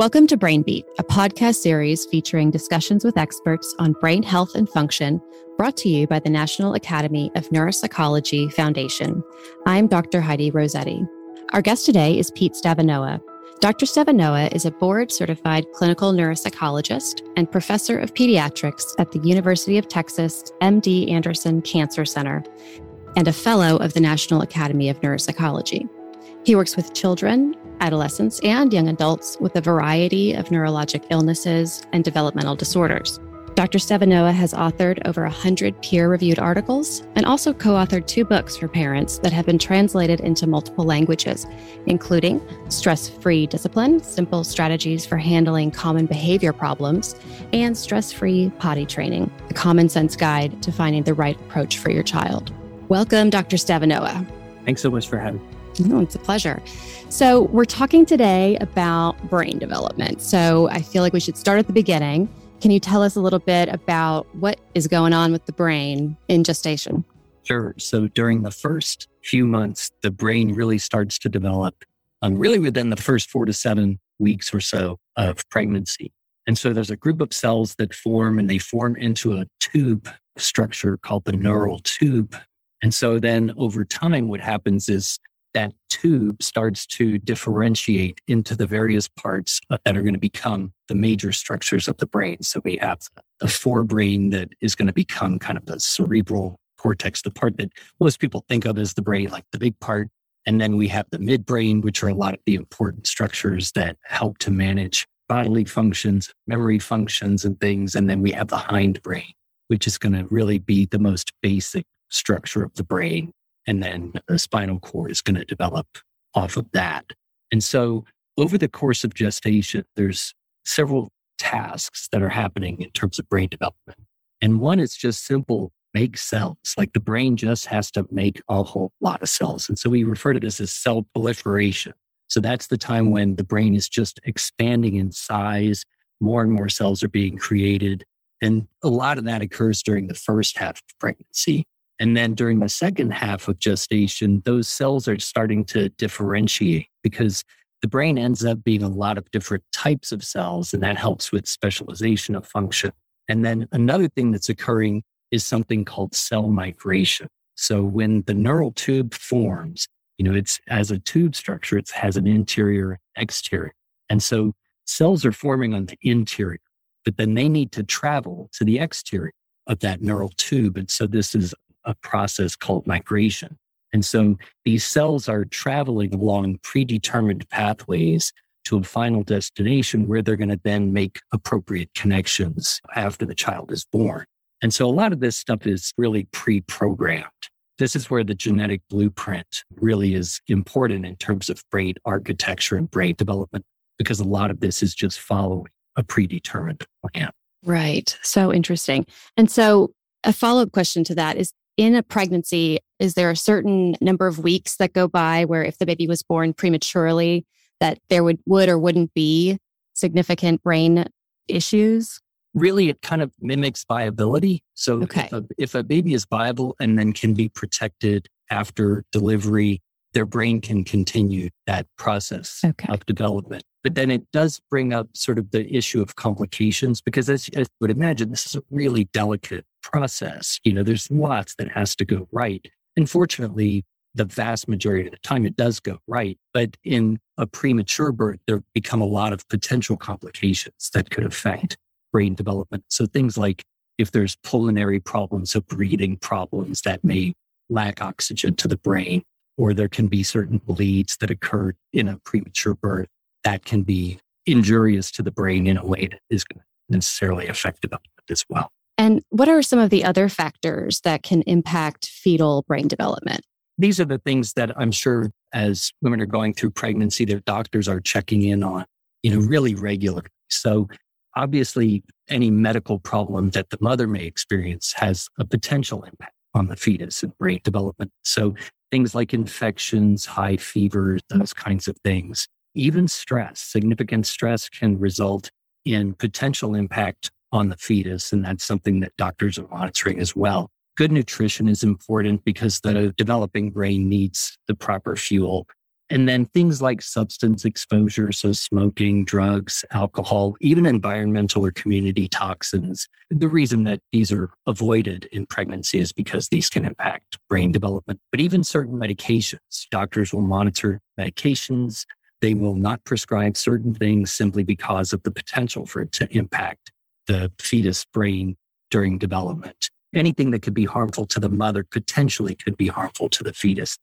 Welcome to Brainbeat, a podcast series featuring discussions with experts on brain health and function, brought to you by the National Academy of Neuropsychology Foundation. I'm Dr. Heidi Rossetti. Our guest today is Pete Stavinoha. Dr. Stavinoha is a board certified clinical neuropsychologist and professor of pediatrics at the University of Texas MD Anderson Cancer Center and a fellow of the National Academy of Neuropsychology. He works with children, adolescents, and young adults with a variety of neurologic illnesses and developmental disorders. Dr. Stavinoha has authored over 100 peer reviewed articles and also co authored two books for parents that have been translated into multiple languages, including Stress Free Discipline Simple Strategies for Handling Common Behavior Problems and Stress Free Potty Training, a common sense guide to finding the right approach for your child. Welcome, Dr. Stavinoha. Thanks so much for having me. No, it's a pleasure. So, we're talking today about brain development. So, I feel like we should start at the beginning. Can you tell us a little bit about what is going on with the brain in gestation? Sure. So, during the first few months, the brain really starts to develop, um, really within the first four to seven weeks or so of pregnancy. And so, there's a group of cells that form and they form into a tube structure called the neural tube. And so, then over time, what happens is that tube starts to differentiate into the various parts uh, that are going to become the major structures of the brain. So we have the forebrain that is going to become kind of the cerebral cortex, the part that most people think of as the brain, like the big part. And then we have the midbrain, which are a lot of the important structures that help to manage bodily functions, memory functions, and things. And then we have the hindbrain, which is going to really be the most basic structure of the brain and then the spinal cord is going to develop off of that. And so over the course of gestation, there's several tasks that are happening in terms of brain development. And one is just simple make cells. Like the brain just has to make a whole lot of cells. And so we refer to this as cell proliferation. So that's the time when the brain is just expanding in size. More and more cells are being created. And a lot of that occurs during the first half of pregnancy. And then during the second half of gestation, those cells are starting to differentiate because the brain ends up being a lot of different types of cells, and that helps with specialization of function. And then another thing that's occurring is something called cell migration. So when the neural tube forms, you know, it's as a tube structure, it has an interior exterior. And so cells are forming on the interior, but then they need to travel to the exterior of that neural tube. And so this is a process called migration. And so these cells are traveling along predetermined pathways to a final destination where they're going to then make appropriate connections after the child is born. And so a lot of this stuff is really pre programmed. This is where the genetic blueprint really is important in terms of brain architecture and brain development, because a lot of this is just following a predetermined plan. Right. So interesting. And so a follow up question to that is in a pregnancy, is there a certain number of weeks that go by where if the baby was born prematurely, that there would, would or wouldn't be significant brain issues? Really, it kind of mimics viability. So okay. if, a, if a baby is viable and then can be protected after delivery, their brain can continue that process okay. of development. But then it does bring up sort of the issue of complications because as, as you would imagine, this is a really delicate process. You know, there's lots that has to go right. And fortunately, the vast majority of the time it does go right. But in a premature birth, there become a lot of potential complications that could affect brain development. So things like if there's pulmonary problems, so breathing problems that may lack oxygen to the brain, or there can be certain bleeds that occur in a premature birth that can be injurious to the brain in a way that is going to necessarily affect development as well. And what are some of the other factors that can impact fetal brain development? These are the things that I'm sure as women are going through pregnancy, their doctors are checking in on, you know, really regularly. So obviously any medical problem that the mother may experience has a potential impact on the fetus and brain development. So things like infections, high fevers, those kinds of things even stress, significant stress can result in potential impact on the fetus. And that's something that doctors are monitoring as well. Good nutrition is important because the developing brain needs the proper fuel. And then things like substance exposure, so smoking, drugs, alcohol, even environmental or community toxins. The reason that these are avoided in pregnancy is because these can impact brain development. But even certain medications, doctors will monitor medications. They will not prescribe certain things simply because of the potential for it to impact the fetus brain during development. Anything that could be harmful to the mother potentially could be harmful to the fetus.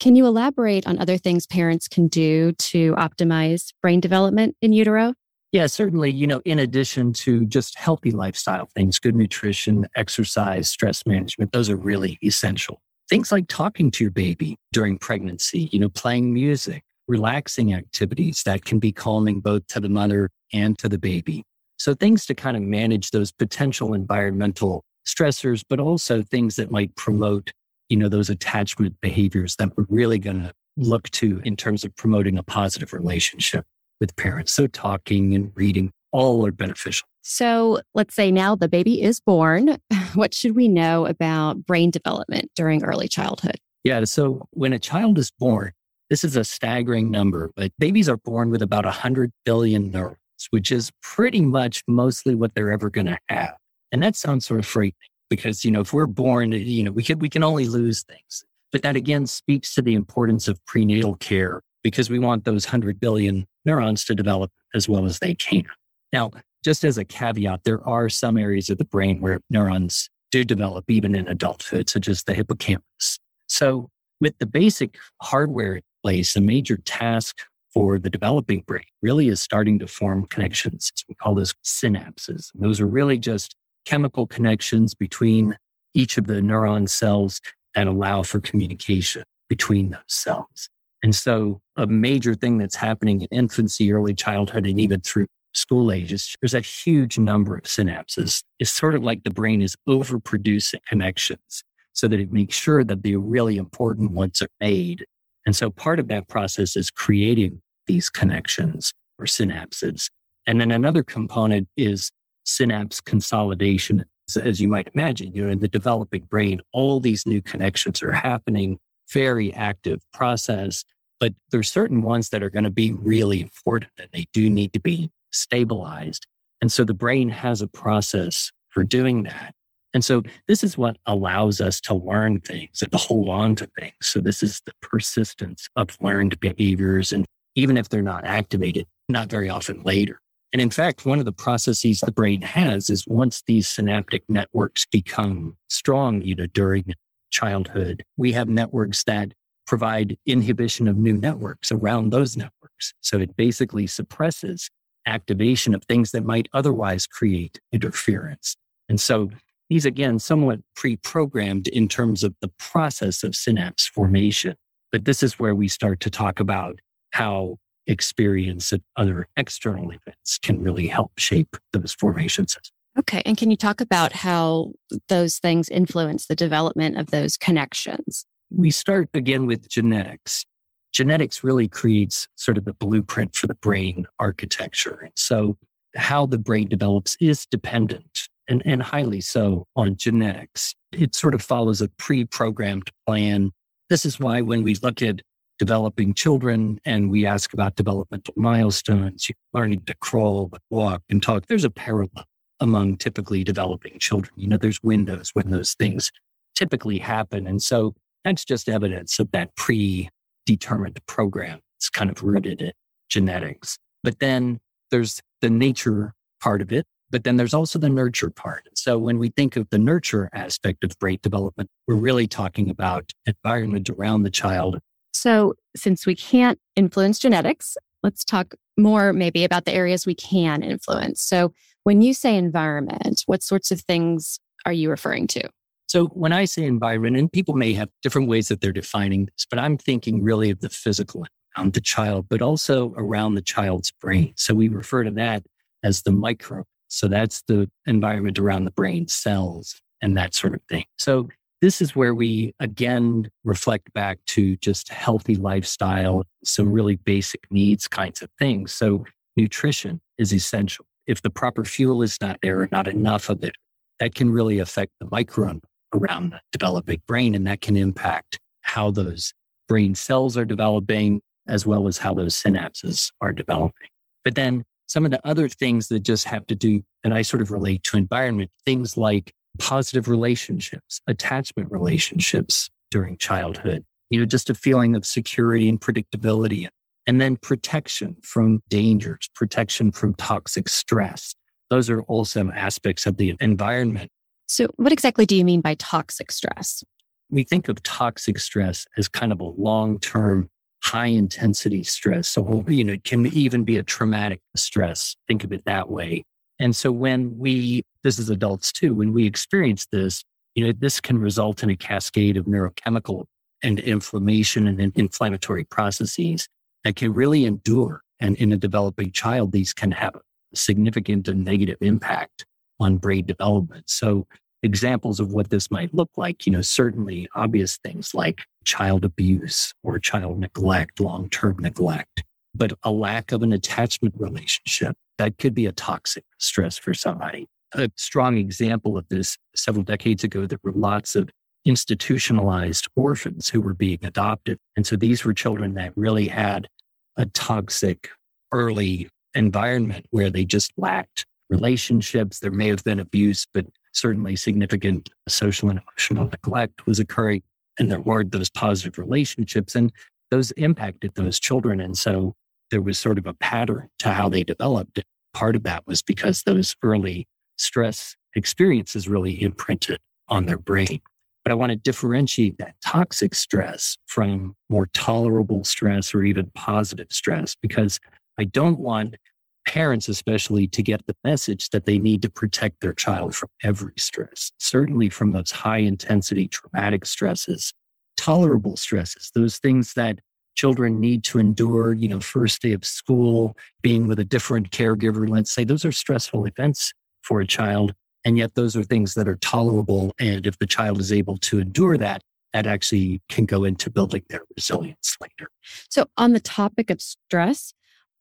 Can you elaborate on other things parents can do to optimize brain development in utero? Yeah, certainly. You know, in addition to just healthy lifestyle things, good nutrition, exercise, stress management, those are really essential. Things like talking to your baby during pregnancy, you know, playing music, relaxing activities that can be calming both to the mother and to the baby. So things to kind of manage those potential environmental stressors, but also things that might promote you know, those attachment behaviors that we're really going to look to in terms of promoting a positive relationship with parents. So talking and reading all are beneficial. So let's say now the baby is born. What should we know about brain development during early childhood? Yeah. So when a child is born, this is a staggering number, but babies are born with about 100 billion neurons, which is pretty much mostly what they're ever going to have. And that sounds sort of frightening because, you know, if we're born, you know, we can, we can only lose things. But that again speaks to the importance of prenatal care because we want those 100 billion neurons to develop as well as they can. Now, just as a caveat, there are some areas of the brain where neurons do develop even in adulthood, such as the hippocampus. So, with the basic hardware in place, a major task for the developing brain really is starting to form connections. We call this synapses. And Those are really just chemical connections between each of the neuron cells that allow for communication between those cells. And so a major thing that's happening in infancy, early childhood, and even through school ages, there's a huge number of synapses. It's sort of like the brain is overproducing connections so that it makes sure that the really important ones are made. And so part of that process is creating these connections or synapses. And then another component is synapse consolidation. As you might imagine, you know, in the developing brain, all these new connections are happening, very active process. But there's certain ones that are going to be really important and they do need to be stabilized. And so the brain has a process for doing that. And so this is what allows us to learn things and to hold on to things. So this is the persistence of learned behaviors. And even if they're not activated, not very often later. And in fact, one of the processes the brain has is once these synaptic networks become strong, you know, during childhood, we have networks that provide inhibition of new networks around those networks. So it basically suppresses activation of things that might otherwise create interference. And so these, again, somewhat pre programmed in terms of the process of synapse formation. But this is where we start to talk about how experience and other external events can really help shape those formations. Okay. And can you talk about how those things influence the development of those connections? We start again with genetics. Genetics really creates sort of the blueprint for the brain architecture. And so how the brain develops is dependent and, and highly so on genetics. It sort of follows a pre programmed plan. This is why when we look at developing children and we ask about developmental milestones, learning to crawl, walk, and talk. There's a parallel among typically developing children. You know, there's windows when those things typically happen. And so that's just evidence of that predetermined program. It's kind of rooted in genetics. But then there's the nature part of it. But then there's also the nurture part. So when we think of the nurture aspect of brain development, we're really talking about environment around the child so, since we can't influence genetics, let's talk more maybe about the areas we can influence. So, when you say environment, what sorts of things are you referring to? So, when I say environment, and people may have different ways that they're defining this, but I'm thinking really of the physical around the child, but also around the child's brain. So, we refer to that as the micro. So, that's the environment around the brain cells and that sort of thing. So, this is where we again reflect back to just healthy lifestyle, some really basic needs kinds of things. So nutrition is essential. If the proper fuel is not there or not enough of it, that can really affect the microbiome around the developing brain. And that can impact how those brain cells are developing, as well as how those synapses are developing. But then some of the other things that just have to do, and I sort of relate to environment, things like positive relationships, attachment relationships during childhood, you know, just a feeling of security and predictability. And then protection from dangers, protection from toxic stress. Those are also aspects of the environment. So, what exactly do you mean by toxic stress? We think of toxic stress as kind of a long term, high intensity stress. So, you know, it can even be a traumatic stress. Think of it that way. And so, when we, this is adults too, when we experience this, you know, this can result in a cascade of neurochemical and inflammation and inflammatory processes that can really endure. And in a developing child, these can have a significant and negative impact on brain development. So examples of what this might look like, you know, certainly obvious things like child abuse or child neglect, long-term neglect, but a lack of an attachment relationship that could be a toxic stress for somebody. A strong example of this several decades ago, there were lots of institutionalized orphans who were being adopted. And so these were children that really had a toxic early environment where they just lacked relationships. There may have been abuse, but certainly significant social and emotional neglect was occurring. And there weren't those positive relationships. And those impacted those children. And so there was sort of a pattern to how they developed. Part of that was because those early stress experiences really imprinted on their brain. But I want to differentiate that toxic stress from more tolerable stress or even positive stress because I don't want parents, especially, to get the message that they need to protect their child from every stress, certainly from those high intensity traumatic stresses, tolerable stresses, those things that children need to endure, you know, first day of school, being with a different caregiver, let's say, those are stressful events for a child. And yet those are things that are tolerable. And if the child is able to endure that, that actually can go into building their resilience later. So, on the topic of stress,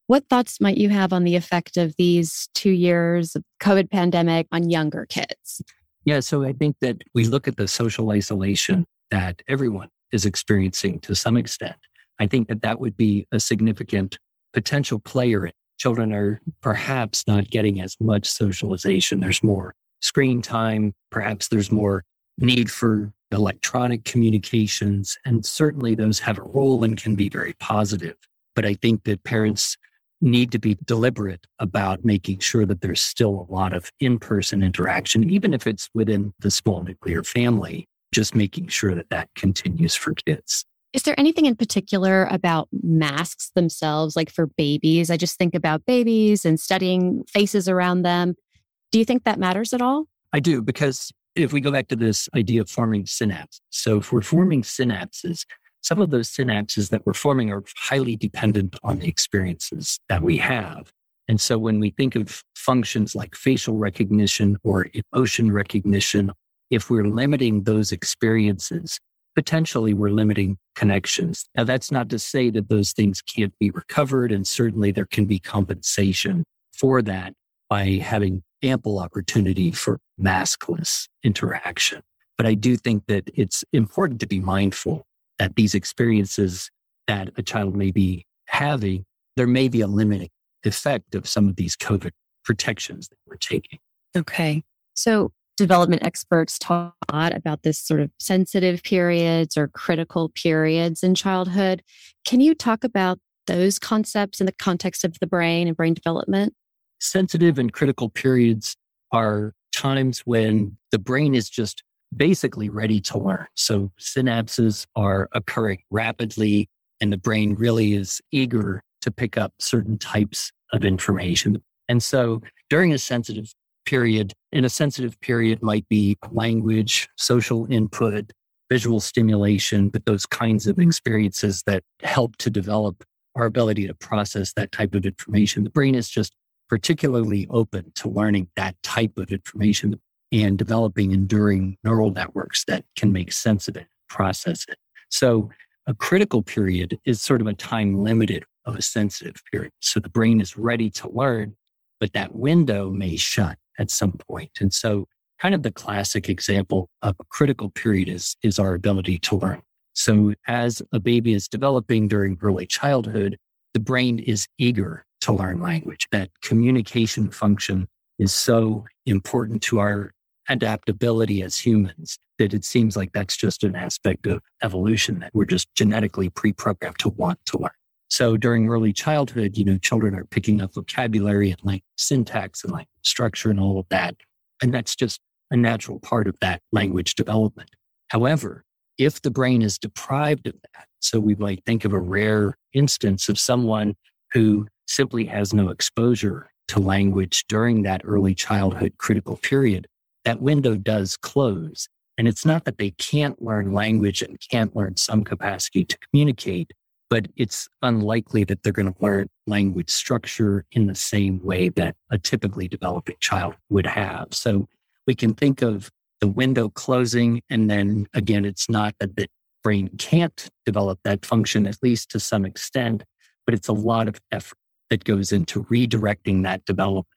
what thoughts might you have on the effect of these two years of COVID pandemic on younger kids? Yeah, so I think that we look at the social isolation that everyone is experiencing to some extent. I think that that would be a significant potential player. Children are perhaps not getting as much socialization. There's more screen time. Perhaps there's more need for electronic communications. And certainly those have a role and can be very positive. But I think that parents need to be deliberate about making sure that there's still a lot of in person interaction, even if it's within the small nuclear family, just making sure that that continues for kids. Is there anything in particular about masks themselves, like for babies? I just think about babies and studying faces around them. Do you think that matters at all? I do, because if we go back to this idea of forming synapses, so if we're forming synapses, some of those synapses that we're forming are highly dependent on the experiences that we have. And so when we think of functions like facial recognition or emotion recognition, if we're limiting those experiences, potentially we're limiting connections. Now, that's not to say that those things can't be recovered. And certainly there can be compensation for that by having ample opportunity for maskless interaction. But I do think that it's important to be mindful that these experiences that a child may be having, there may be a limiting effect of some of these COVID protections that we're taking. Okay. So development experts talk about this sort of sensitive periods or critical periods in childhood. Can you talk about those concepts in the context of the brain and brain development? sensitive and critical periods are times when the brain is just basically ready to learn. So synapses are occurring rapidly and the brain really is eager to pick up certain types of information. And so during a sensitive period, in a sensitive period might be language, social input, visual stimulation, but those kinds of experiences that help to develop our ability to process that type of information. The brain is just particularly open to learning that type of information and developing enduring neural networks that can make sense of it, process it. So a critical period is sort of a time limited of a sensitive period. So the brain is ready to learn, but that window may shut at some point. And so kind of the classic example of a critical period is, is our ability to learn So as a baby is developing during early childhood, the brain is eager to learn language. That communication function is so important to our adaptability as humans that it seems like that's just an aspect of evolution that we're just genetically pre-programmed to want to learn. So during early childhood, you know, children are picking up vocabulary and like syntax and like structure and all of that. And that's just a natural part of that language development. However, if the brain is deprived of that, so we might think of a rare instance of someone who simply has no exposure to language during that early childhood critical period, that window does close. And it's not that they can't learn language and can't learn some capacity to communicate, but it's unlikely that they're going to learn language structure in the same way that a typically developing child would have. So we can think of the window closing. And then again, it's not that the brain can't develop that function, at least to some extent, but it's a lot of effort that goes into redirecting that development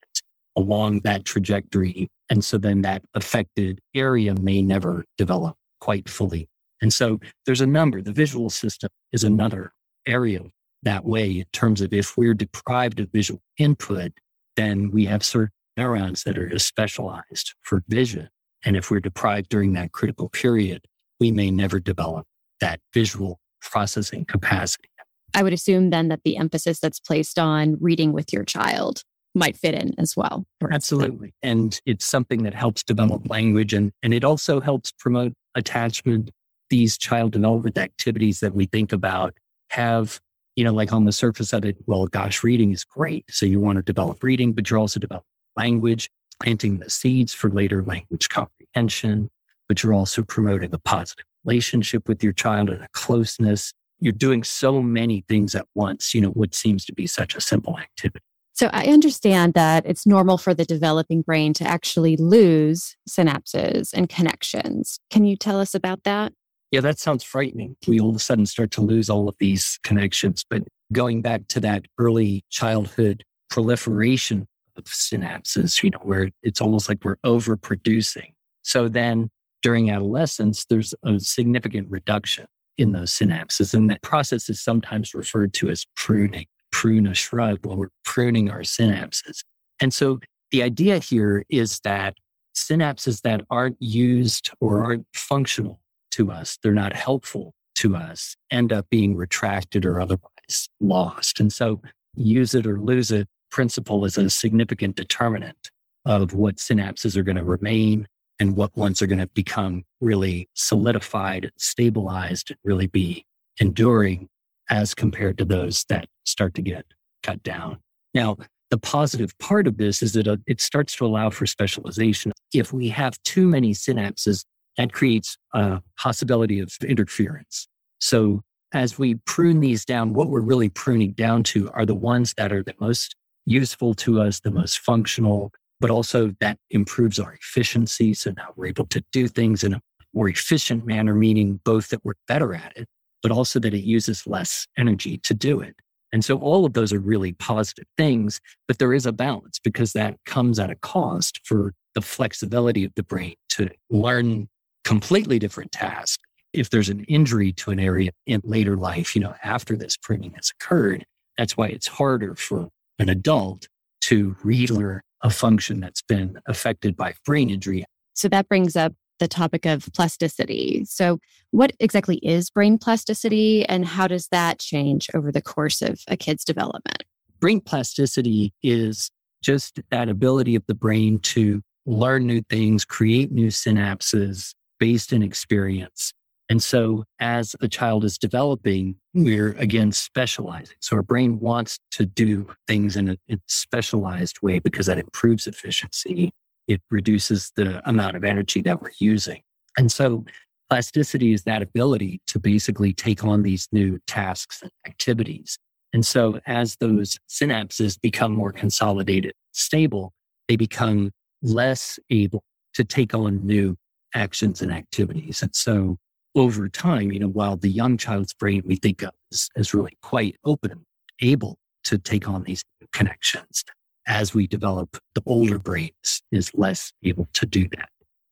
along that trajectory. And so then that affected area may never develop quite fully. And so there's a number. The visual system is another area that way in terms of if we're deprived of visual input, then we have certain neurons that are specialized for vision. And if we're deprived during that critical period, we may never develop that visual processing capacity. I would assume then that the emphasis that's placed on reading with your child might fit in as well. Absolutely. And it's something that helps develop language and, and it also helps promote attachment. These child development activities that we think about have, you know, like on the surface of it, well, gosh, reading is great. So you want to develop reading, but you're also developing language, planting the seeds for later language comprehension, but you're also promoting a positive relationship with your child and a closeness. You're doing so many things at once, you know, what seems to be such a simple activity. So I understand that it's normal for the developing brain to actually lose synapses and connections. Can you tell us about that? Yeah, that sounds frightening. We all of a sudden start to lose all of these connections. But going back to that early childhood proliferation of synapses, you know, where it's almost like we're overproducing. So then during adolescence, there's a significant reduction in those synapses. And that process is sometimes referred to as pruning, prune a shrub while we're pruning our synapses. And so the idea here is that synapses that aren't used or aren't functional to us, they're not helpful to us, end up being retracted or otherwise lost. And so use it or lose it principle is a significant determinant of what synapses are going to remain and what ones are going to become really solidified, stabilized, really be enduring as compared to those that start to get cut down. Now, the positive part of this is that uh, it starts to allow for specialization. If we have too many synapses, that creates a possibility of interference. So as we prune these down, what we're really pruning down to are the ones that are the most useful to us, the most functional, but also that improves our efficiency. So now we're able to do things in a more efficient manner, meaning both that we're better at it, but also that it uses less energy to do it. And so all of those are really positive things, but there is a balance because that comes at a cost for the flexibility of the brain to learn completely different task. If there's an injury to an area in later life, you know, after this pruning has occurred, that's why it's harder for an adult to relearn a function that's been affected by brain injury. So that brings up the topic of plasticity. So, what exactly is brain plasticity and how does that change over the course of a kid's development? Brain plasticity is just that ability of the brain to learn new things, create new synapses, based in experience. And so as a child is developing, we're again specializing. So our brain wants to do things in a, in a specialized way because that improves efficiency. It reduces the amount of energy that we're using. And so plasticity is that ability to basically take on these new tasks and activities. And so as those synapses become more consolidated, stable, they become less able to take on new actions and activities. And so over time, you know, while the young child's brain we think of as, really quite open, and able to take on these connections, as we develop, the older brains is less able to do that.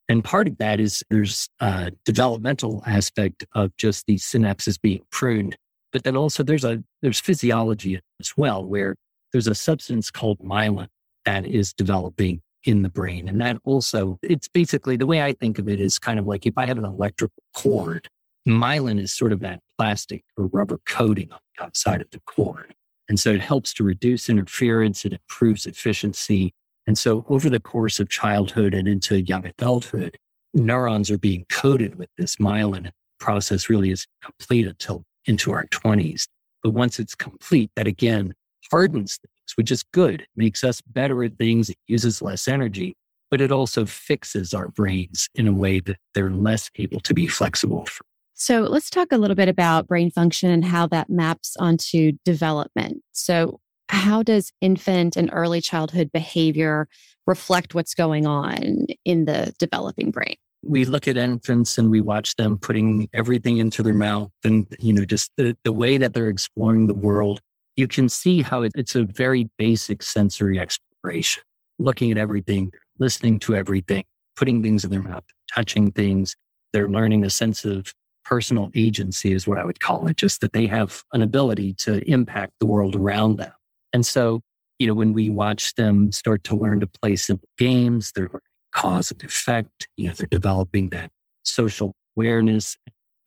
And part of that is there's a developmental aspect of just these synapses being pruned, but then also there's a there's physiology as well, where there's a substance called myelin that is developing in the brain. And that also, it's basically the way I think of it is kind of like if I have an electrical cord, myelin is sort of that plastic or rubber coating on the outside of the cord. And so it helps to reduce interference, it improves efficiency. And so over the course of childhood and into young adulthood, neurons are being coated with this myelin. The process really is complete until into our 20s. But once it's complete, that again hardens things, which is good, it makes us better at things, it uses less energy, but it also fixes our brains in a way that they're less able to be flexible for so let's talk a little bit about brain function and how that maps onto development. So, how does infant and early childhood behavior reflect what's going on in the developing brain? We look at infants and we watch them putting everything into their mouth and, you know, just the, the way that they're exploring the world. You can see how it, it's a very basic sensory exploration, looking at everything, listening to everything, putting things in their mouth, touching things. They're learning a sense of personal agency is what I would call it, just that they have an ability to impact the world around them. And so, you know, when we watch them start to learn to play simple games, they're learning cause and effect, you know, they're developing that social awareness,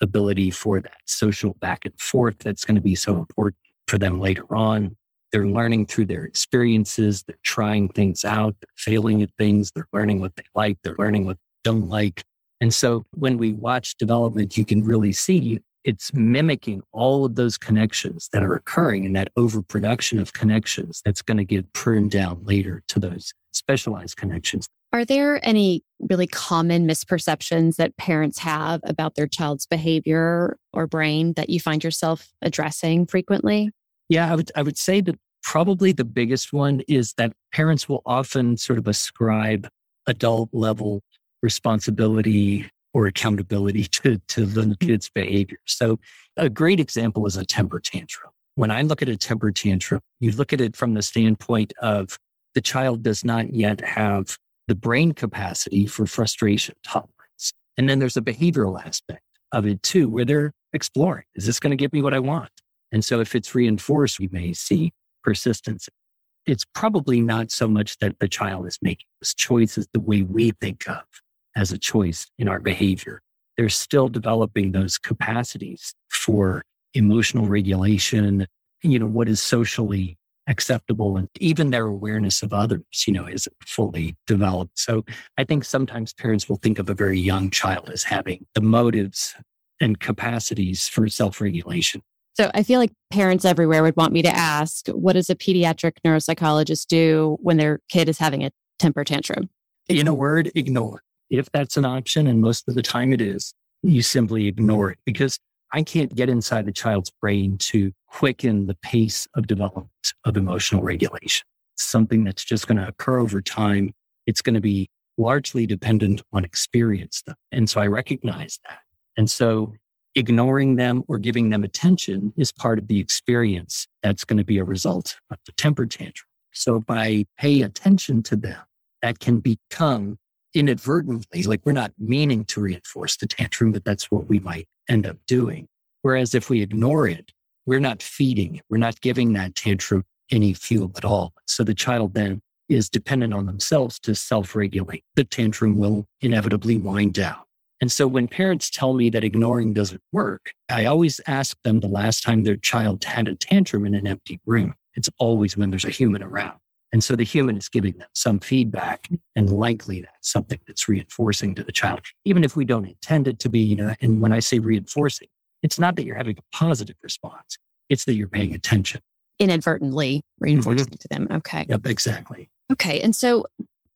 ability for that social back and forth that's going to be so important for them later on. They're learning through their experiences. They're trying things out. They're failing at things. They're learning what they like. They're learning what they don't like. And so when we watch development, you can really see it's mimicking all of those connections that are occurring and that overproduction of connections that's going to get pruned down later to those specialized connections. Are there any really common misperceptions that parents have about their child's behavior or brain that you find yourself addressing frequently? Yeah, I would, I would say that probably the biggest one is that parents will often sort of ascribe adult level responsibility or accountability to, to the mm-hmm. kid's behavior. So a great example is a temper tantrum. When I look at a temper tantrum, you look at it from the standpoint of the child does not yet have the brain capacity for frustration tolerance. And then there's a behavioral aspect of it too, where they're exploring. Is this going to give me what I want? And so if it's reinforced, we may see persistence. It's probably not so much that the child is making those choices the way we think of as a choice in our behavior. They're still developing those capacities for emotional regulation, you know, what is socially acceptable and even their awareness of others, you know, isn't fully developed. So I think sometimes parents will think of a very young child as having the motives and capacities for self-regulation. So I feel like parents everywhere would want me to ask, what does a pediatric neuropsychologist do when their kid is having a temper tantrum? In a word, ignore if that's an option, and most of the time it is, you simply ignore it because I can't get inside the child's brain to quicken the pace of development of emotional regulation. Something that's just going to occur over time. It's going to be largely dependent on experience. And so I recognize that. And so ignoring them or giving them attention is part of the experience that's going to be a result of the temper tantrum. So by paying attention to them, that can become inadvertently, like we're not meaning to reinforce the tantrum, but that's what we might end up doing. Whereas if we ignore it, we're not feeding, we're not giving that tantrum any fuel at all. So the child then is dependent on themselves to self regulate. The tantrum will inevitably wind down. And so when parents tell me that ignoring doesn't work, I always ask them the last time their child had a tantrum in an empty room. It's always when there's a human around. And so the human is giving them some feedback and likely that's something that's reinforcing to the child, even if we don't intend it to be, you know, and when I say reinforcing, it's not that you're having a positive response. It's that you're paying attention. Inadvertently reinforcing mm-hmm. to them. Okay. Yep, exactly. Okay. And so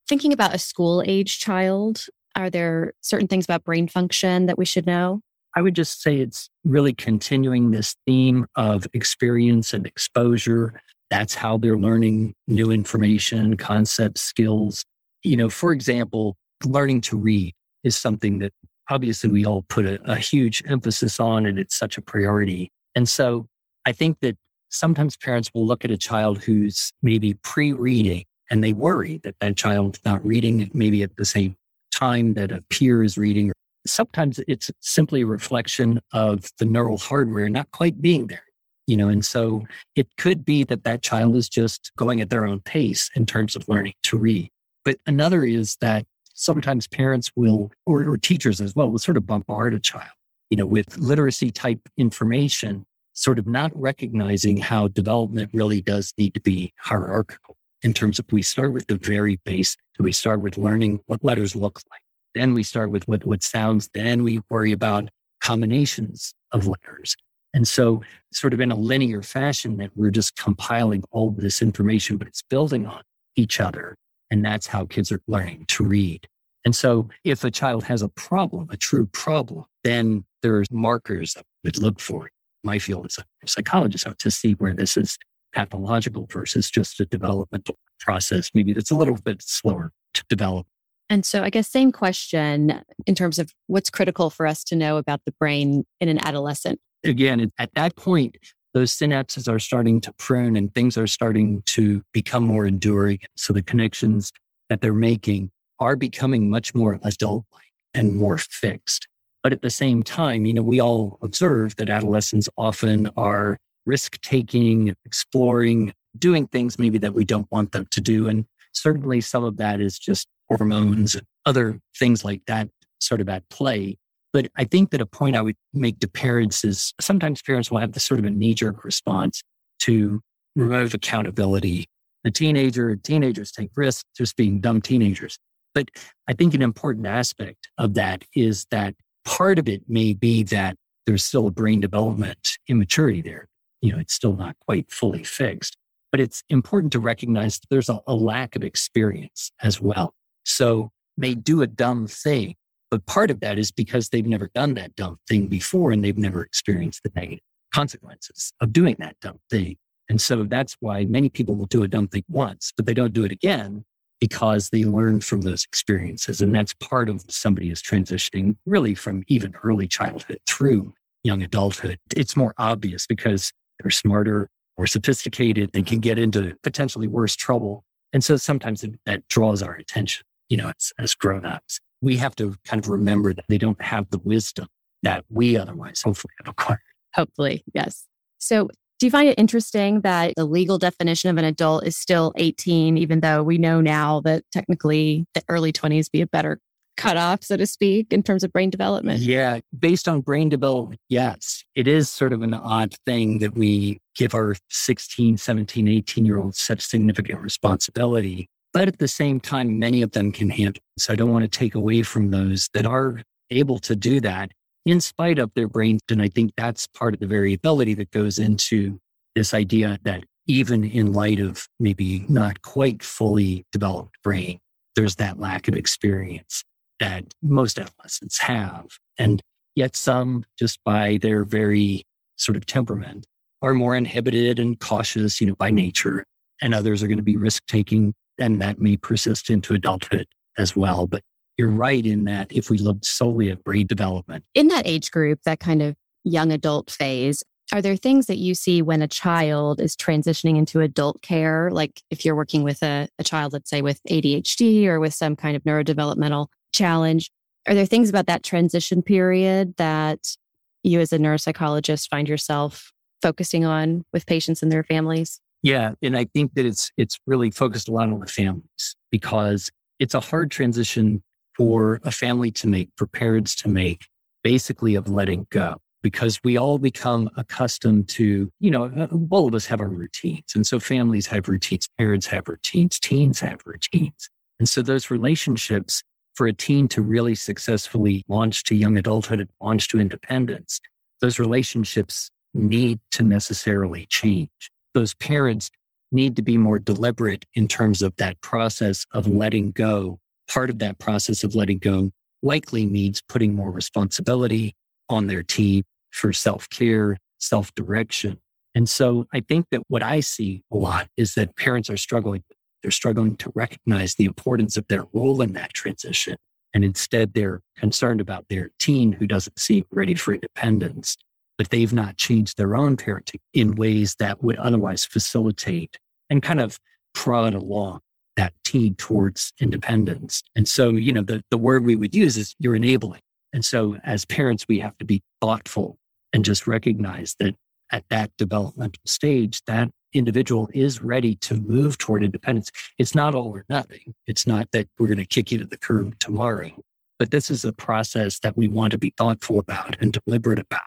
thinking about a school age child, are there certain things about brain function that we should know? I would just say it's really continuing this theme of experience and exposure that's how they're learning new information, concepts, skills. You know, for example, learning to read is something that obviously we all put a, a huge emphasis on and it's such a priority. And so I think that sometimes parents will look at a child who's maybe pre reading and they worry that that child's not reading maybe at the same time that a peer is reading. Sometimes it's simply a reflection of the neural hardware not quite being there. You know, and so it could be that that child is just going at their own pace in terms of learning to read. But another is that sometimes parents will, or, or teachers as well, will sort of bombard a child, you know, with literacy type information, sort of not recognizing how development really does need to be hierarchical in terms of we start with the very basic. We start with learning what letters look like. Then we start with what, what sounds. Then we worry about combinations of letters. And so, sort of in a linear fashion, that we're just compiling all this information, but it's building on each other. And that's how kids are learning to read. And so, if a child has a problem, a true problem, then there's markers that we look for. My field as a psychologist to see where this is pathological versus just a developmental process. Maybe that's a little bit slower to develop. And so, I guess, same question in terms of what's critical for us to know about the brain in an adolescent. Again, at that point, those synapses are starting to prune and things are starting to become more enduring. So, the connections that they're making are becoming much more adult like and more fixed. But at the same time, you know, we all observe that adolescents often are risk taking, exploring, doing things maybe that we don't want them to do. And certainly some of that is just hormones and other things like that sort of at play. But I think that a point I would make to parents is sometimes parents will have this sort of a knee jerk response to remove accountability. A teenager, teenagers take risks just being dumb teenagers. But I think an important aspect of that is that part of it may be that there's still a brain development immaturity there you know, it's still not quite fully fixed. But it's important to recognize there's a, a lack of experience as well. So they do a dumb thing, but part of that is because they've never done that dumb thing before and they've never experienced the negative consequences of doing that dumb thing. And so that's why many people will do a dumb thing once, but they don't do it again because they learn from those experiences. And that's part of somebody is transitioning really from even early childhood through young adulthood. It's more obvious because they're smarter, more sophisticated, they can get into potentially worse trouble. And so sometimes that draws our attention, you know, as, as grown-ups. We have to kind of remember that they don't have the wisdom that we otherwise hopefully have acquired. Hopefully, yes. So do you find it interesting that the legal definition of an adult is still 18, even though we know now that technically the early 20s be a better cutoff, so to speak, in terms of brain development? Yeah, based on brain development, yes. It is sort of an odd thing that we give our 16, 17, 18 year olds such significant responsibility. But at the same time, many of them can handle it. So I don't want to take away from those that are able to do that in spite of their brains. And I think that's part of the variability that goes into this idea that even in light of maybe not quite fully developed brain, there's that lack of experience that most adolescents have. And yet some, just by their very sort of temperament, are more inhibited and cautious, you know, by nature. And others are going to be risk taking, and that may persist into adulthood as well. But you're right in that if we look solely at brain development. In that age group, that kind of young adult phase, are there things that you see when a child is transitioning into adult care? Like if you're working with a, a child, let's say with ADHD or with some kind of neurodevelopmental challenge. Are there things about that transition period that you as a neuropsychologist find yourself focusing on with patients and their families? Yeah, and I think that it's it's really focused a lot on the families because it's a hard transition for a family to make, for parents to make, basically of letting go because we all become accustomed to, you know, uh, all of us have our routines. And so families have routines, parents have routines, teens have routines. And so those relationships for a teen to really successfully launch to young adulthood and launch to independence, those relationships need to necessarily change. Those parents need to be more deliberate in terms of that process of letting go. Part of that process of letting go likely means putting more responsibility on their team for self care, self direction. And so I think that what I see a lot is that parents are struggling they're struggling to recognize the importance of their role in that transition. And instead, they're concerned about their teen who doesn't seem ready for independence, but they've not changed their own parenting in ways that would otherwise facilitate and kind of prod along that teen towards independence. And so, you know, the, the word we would use is you're enabling. And so as parents, we have to be thoughtful and just recognize that at that developmental stage, that individual is ready to move toward independence. It's not all or nothing. It's not that we're going to kick you to the curb tomorrow, but this is a process that we want to be thoughtful about and deliberate about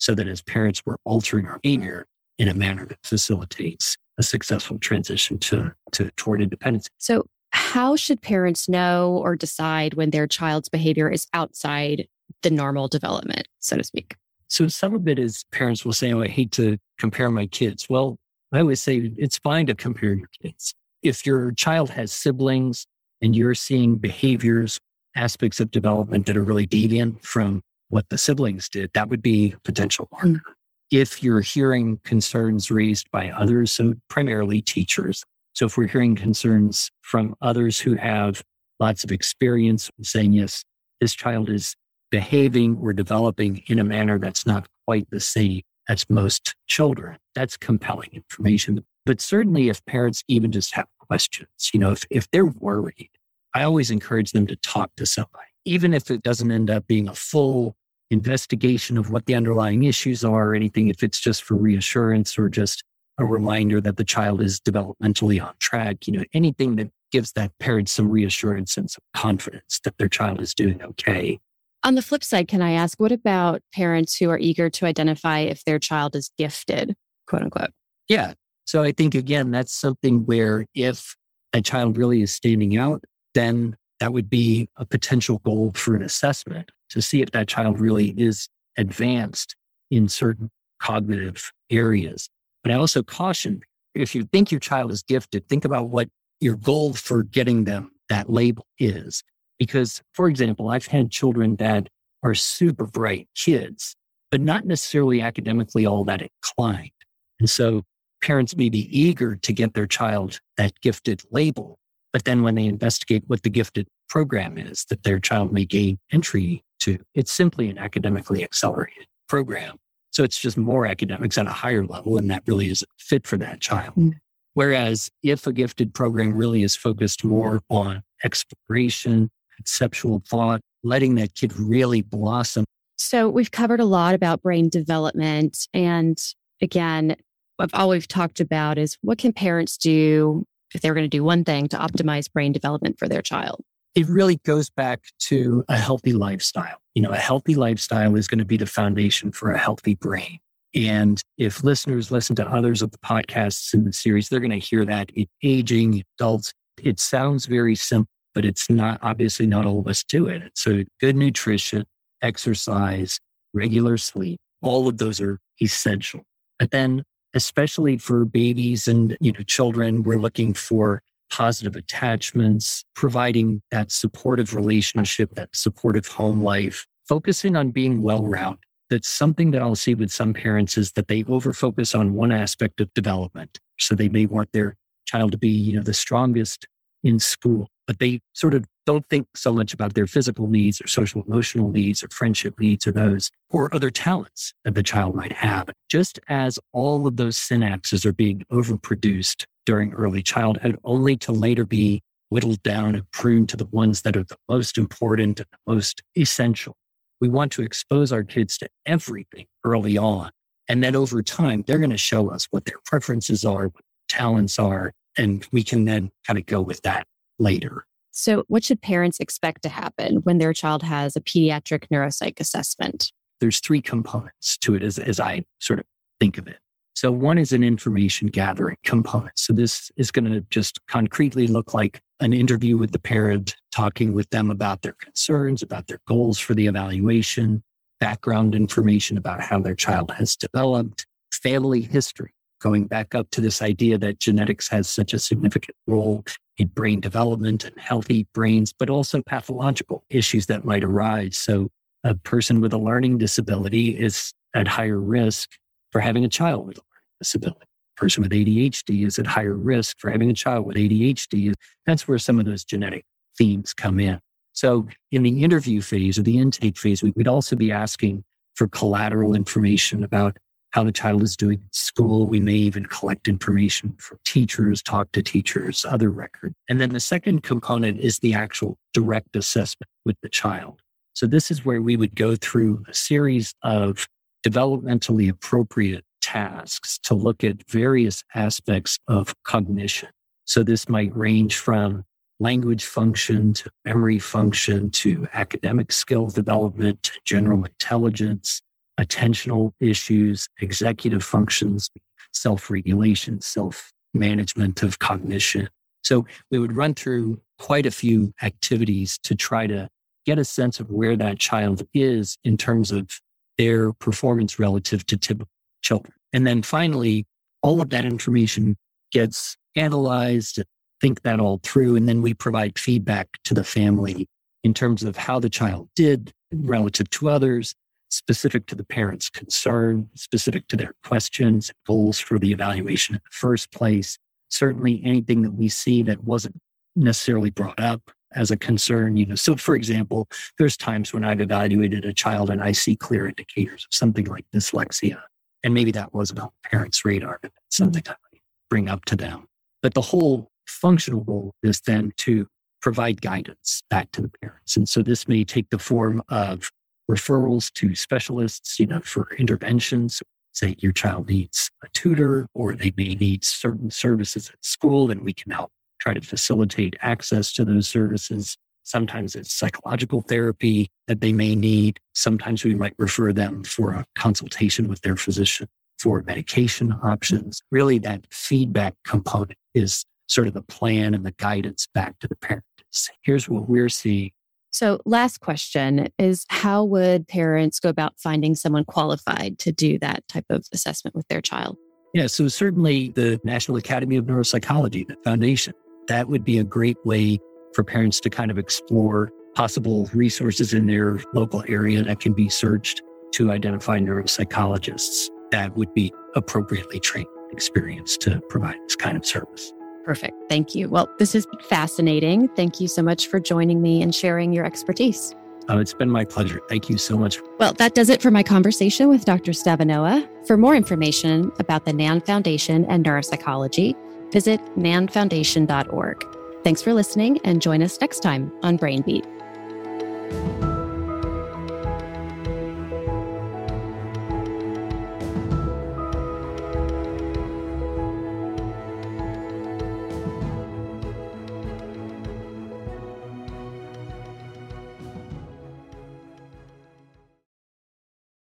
so that as parents, we're altering our behavior in a manner that facilitates a successful transition to, to toward independence. So how should parents know or decide when their child's behavior is outside the normal development, so to speak? So some of it is parents will say, Oh, I hate to compare my kids. Well, I always say it's fine to compare your kids. If your child has siblings and you're seeing behaviors, aspects of development that are really deviant from what the siblings did, that would be potential marker. Mm. If you're hearing concerns raised by others, so primarily teachers. So if we're hearing concerns from others who have lots of experience saying, yes, this child is behaving or developing in a manner that's not quite the same as most children. That's compelling information. But certainly if parents even just have questions, you know, if, if they're worried, I always encourage them to talk to somebody, even if it doesn't end up being a full investigation of what the underlying issues are or anything, if it's just for reassurance or just a reminder that the child is developmentally on track, you know, anything that gives that parent some reassurance and some confidence that their child is doing okay on the flip side, can I ask, what about parents who are eager to identify if their child is gifted, quote unquote? Yeah. So I think, again, that's something where if a child really is standing out, then that would be a potential goal for an assessment to see if that child really is advanced in certain cognitive areas. But I also caution if you think your child is gifted, think about what your goal for getting them that label is. Because, for example, I've had children that are super bright kids, but not necessarily academically all that inclined. And so parents may be eager to get their child that gifted label. But then when they investigate what the gifted program is that their child may gain entry to, it's simply an academically accelerated program. So it's just more academics at a higher level, and that really is fit for that child. Mm. Whereas if a gifted program really is focused more on exploration, conceptual thought, letting that kid really blossom. So we've covered a lot about brain development. And again, all we've talked about is what can parents do if they're going to do one thing to optimize brain development for their child? It really goes back to a healthy lifestyle. You know, a healthy lifestyle is going to be the foundation for a healthy brain. And if listeners listen to others of the podcasts in the series, they're going to hear that in aging adults. It sounds very simple, but it's not obviously not all of us do it. So good nutrition, exercise, regular sleep, all of those are essential. But then especially for babies and you know children, we're looking for positive attachments, providing that supportive relationship, that supportive home life, focusing on being well-rounded. That's something that I'll see with some parents is that they overfocus on one aspect of development. So they may want their child to be, you know, the strongest in school but they sort of don't think so much about their physical needs or social emotional needs or friendship needs or those or other talents that the child might have. Just as all of those synapses are being overproduced during early childhood, only to later be whittled down and pruned to the ones that are the most important and the most essential. We want to expose our kids to everything early on. And then over time, they're going to show us what their preferences are, what talents are, and we can then kind of go with that later. So, what should parents expect to happen when their child has a pediatric neuropsych assessment? There's three components to it as, as I sort of think of it. So, one is an information gathering component. So, this is going to just concretely look like an interview with the parent, talking with them about their concerns, about their goals for the evaluation, background information about how their child has developed, family history, going back up to this idea that genetics has such a significant role in brain development and healthy brains, but also pathological issues that might arise. So a person with a learning disability is at higher risk for having a child with a learning disability. A person with ADHD is at higher risk for having a child with ADHD. That's where some of those genetic themes come in. So in the interview phase or the intake phase, we would also be asking for collateral information about how the child is doing at school. We may even collect information from teachers, talk to teachers, other records. And then the second component is the actual direct assessment with the child. So this is where we would go through a series of developmentally appropriate tasks to look at various aspects of cognition. So this might range from language function to memory function to academic skill development, general intelligence, attentional issues, executive functions, self regulation, self management of cognition. So we would run through quite a few activities to try to get a sense of where that child is in terms of their performance relative to typical children. And then finally, all of that information gets analyzed, think that all through, and then we provide feedback to the family in terms of how the child did relative to others, specific to the parent's concern, specific to their questions, goals for the evaluation in the first place. Certainly anything that we see that wasn't necessarily brought up as a concern, you know. So for example, there's times when I've evaluated a child and I see clear indicators of something like dyslexia. And maybe that wasn't on the parents' radar, but that's mm-hmm. something I might bring up to them. But the whole functional role is then to provide guidance back to the parents. And so this may take the form of referrals to specialists, you know, for interventions. Say your child needs a tutor or they may need certain services at school and we can help try to facilitate access to those services. Sometimes it's psychological therapy that they may need. Sometimes we might refer them for a consultation with their physician for medication options. Really, that feedback component is sort of the plan and the guidance back to the parent. Here's what we're seeing so, last question is how would parents go about finding someone qualified to do that type of assessment with their child? Yeah, so certainly the National Academy of Neuropsychology, the foundation, that would be a great way for parents to kind of explore possible resources in their local area that can be searched to identify neuropsychologists that would be appropriately trained, experienced to provide this kind of service. Perfect. Thank you. Well, this has been fascinating. Thank you so much for joining me and sharing your expertise. Oh, it's been my pleasure. Thank you so much. Well, that does it for my conversation with Dr. Stavinoha. For more information about the NAN Foundation and neuropsychology, visit nanfoundation.org. Thanks for listening and join us next time on Brainbeat.